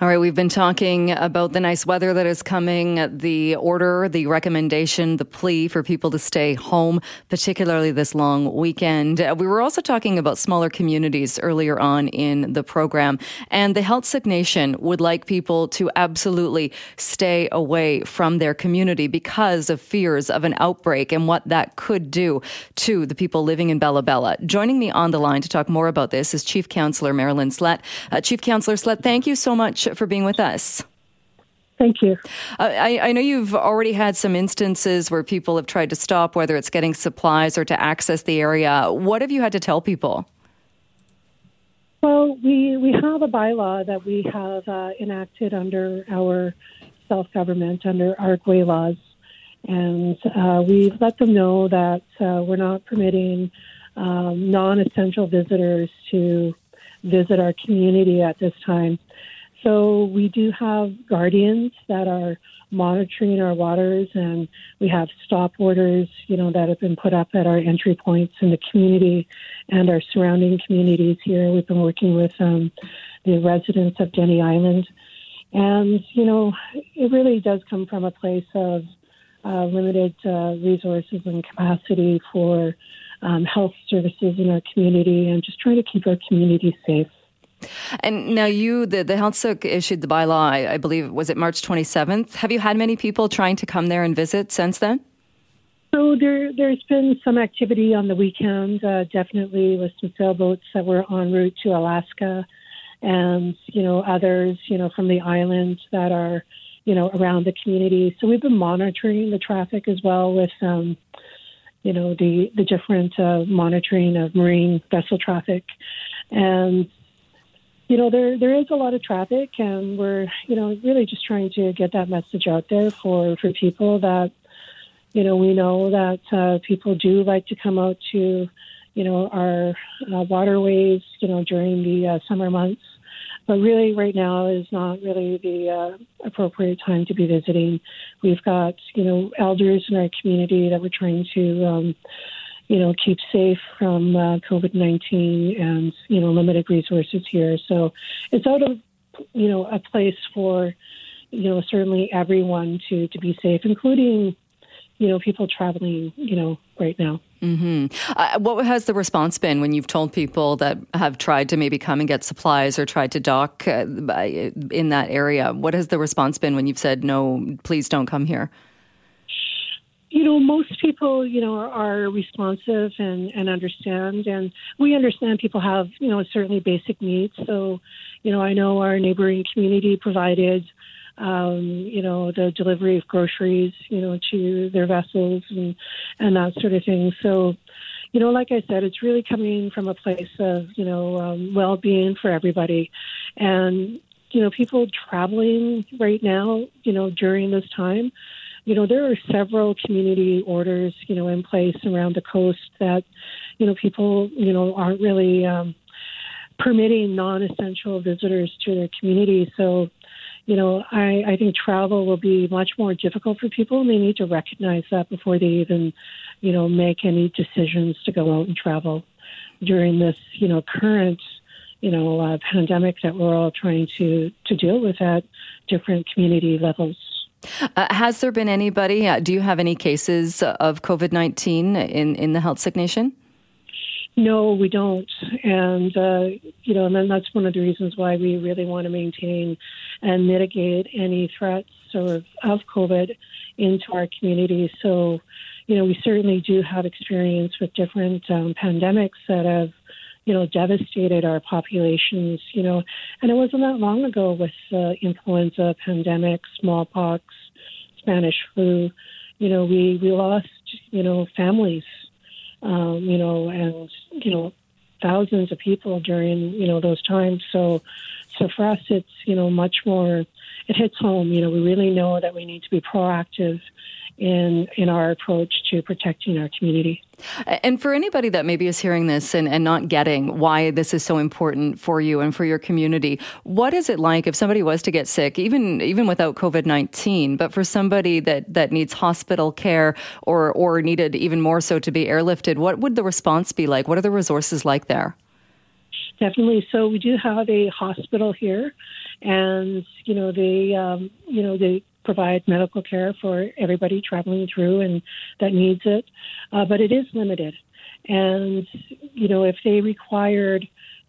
All right, we've been talking about the nice weather that is coming, the order, the recommendation, the plea for people to stay home, particularly this long weekend. Uh, we were also talking about smaller communities earlier on in the program, and the Heiltsuk Nation would like people to absolutely stay away from their community because of fears of an outbreak and what that could do to the people living in Bella Bella. Joining me on the line to talk more about this is Chief Councillor Marilyn Slett. Uh, Chief Councillor Slett, thank you so much for being with us. Thank you. Uh, I, I, know you've already had some instances where people have tried to stop, whether it's getting supplies or to access the area. What have you had to tell people? Well, we, we have a bylaw that we have uh, enacted under our self government, under our GWE laws. And uh, we've let them know that uh, we're not permitting um, non essential visitors to visit our community at this time. So we do have guardians that are monitoring our waters, and we have stop orders, you know, that have been put up at our entry points in the community and our surrounding communities here. We've been working with um, the residents of Denny Island, and you know, it really does come from a place of uh, limited uh, resources and capacity for um, health services in our community, and just trying to keep our community safe. And now you, the, the Heiltsuk issued the bylaw, I, I believe, was it March 27th? Have you had many people trying to come there and visit since then? So there, there's been some activity on the weekend, uh, definitely with some sailboats that were en route to Alaska, and you know others, you know, from the islands that are, you know, around the community. So we've been monitoring the traffic as well with, um, you know, the the different uh, monitoring of marine vessel traffic, and you know, there there is a lot of traffic, and we're you know really just trying to get that message out there for for people that you know we know that uh, people do like to come out to you know our uh, waterways you know during the uh, summer months, but really right now is not really the uh, appropriate time to be visiting. We've got you know elders in our community that we're trying to. Um, you know, keep safe from uh, COVID 19 and, you know, limited resources here. So it's out of, you know, a place for, you know, certainly everyone to, to be safe, including, you know, people traveling, you know, right now. Mm-hmm. Uh, what has the response been when you've told people that have tried to maybe come and get supplies or tried to dock uh, in that area? What has the response been when you've said, no, please don't come here? You know, most people, you know, are, responsive and, and understand. And we understand people have, you know, certainly basic needs. So, you know, I know our neighboring community provided, um, you know, the delivery of groceries, you know, to their vessels and, and that sort of thing. So, you know, like I said, it's really coming from a place of, you know, um, well being for everybody. And, you know, people traveling right now, you know, during this time, you know, there are several community orders, you know, in place around the coast that, you know, people, you know, aren't really um, permitting non-essential visitors to their community. So, you know, I, I think travel will be much more difficult for people, and they need to recognize that before they even, you know, make any decisions to go out and travel during this, you know, current, you know, uh, pandemic that we're all trying to to deal with at different community levels. Uh, has there been anybody? Uh, do you have any cases of COVID nineteen in in the Heiltsuk Nation? No, we don't, and uh, you know, and that's one of the reasons why we really want to maintain and mitigate any threats of, of COVID into our community. So, you know, we certainly do have experience with different um, pandemics that have you know, devastated our populations, you know, and it wasn't that long ago with uh, influenza pandemic, smallpox, Spanish flu. You know, we we lost you know families, um, you know, and you know thousands of people during you know those times. So, so for us, it's you know much more. It hits home. You know, we really know that we need to be proactive in in our approach to protecting our community. And for anybody that maybe is hearing this and, and not getting why this is so important for you and for your community, what is it like if somebody was to get sick, even even without COVID nineteen, but for somebody that, that needs hospital care or or needed even more so to be airlifted, what would the response be like? What are the resources like there? Definitely. So we do have a hospital here and you know they um, you know they provide medical care for everybody traveling through and that needs it, uh, but it is limited. And you know if they required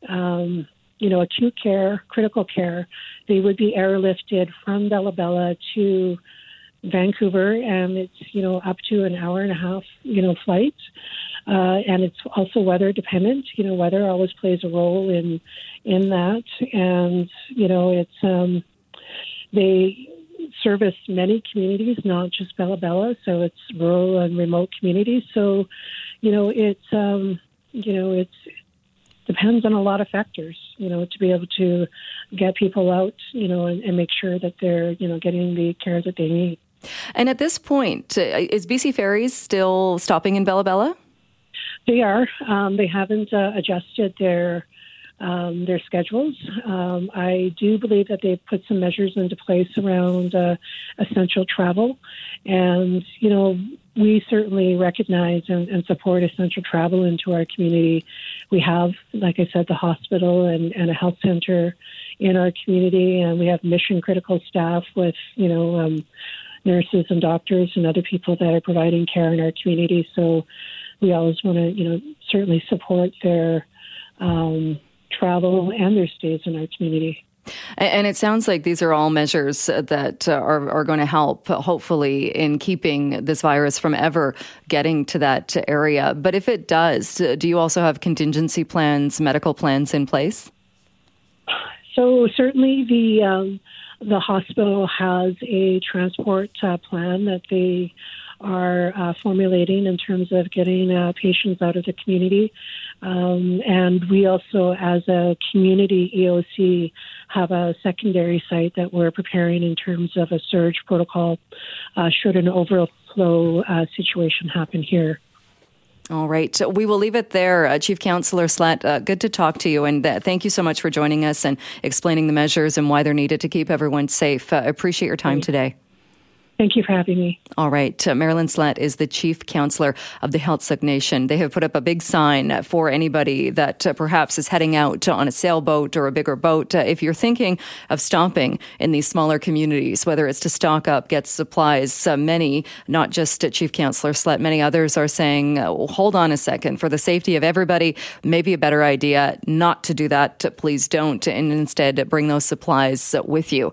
um, you know acute care, critical care, they would be airlifted from Bella Bella to Vancouver, and it's you know up to an hour and a half you know flight, uh, and it's also weather dependent. You know, weather always plays a role in in that, and you know it's um, they service many communities, not just Bella Bella. So it's rural and remote communities. So you know it's um, you know it's depends on a lot of factors, you know, to be able to get people out, you know, and, and, make sure that they're, you know, getting the care that they need. And at this point, uh, is BC Ferries still stopping in Bella Bella? They are. Um, they haven't uh, adjusted their um, their schedules. Um, I do believe that they've put some measures into place around uh, essential travel, and you know we certainly recognize and, and, support essential travel into our community. We have, like I said, the hospital and, and a health center in our community, and we have mission critical staff with you know um, nurses and doctors and other people that are providing care in our community. So we always want to, you know, certainly support their um, travel and their stays in our community. And it sounds like these are all measures that are, are going to help, hopefully, in keeping this virus from ever getting to that area. But if it does, do you also have contingency plans, medical plans in place? So, certainly the um, the hospital has a transport uh, plan that they are uh, formulating in terms of getting uh, patients out of the community. Um, and we also, as a community EOC, have a secondary site that we're preparing in terms of a surge protocol uh, should an overflow uh, situation happen here. All right. So we will leave it there. Uh, Chief Councillor Slett, uh, good to talk to you. And uh, thank you so much for joining us and explaining the measures and why they're needed to keep everyone safe. I uh, appreciate your time today. Thank you for having me. All right. Uh, Marilyn Slett is the chief councillor of the Heiltsuk Nation. They have put up a big sign for anybody that uh, perhaps is heading out on a sailboat or a bigger boat. Uh, if you're thinking of stopping in these smaller communities, whether it's to stock up, get supplies, uh, many, not just Chief Councillor Slett, many others are saying, uh, hold on a second, for the safety of everybody, maybe a better idea not to do that. Please don't. And instead, bring those supplies with you.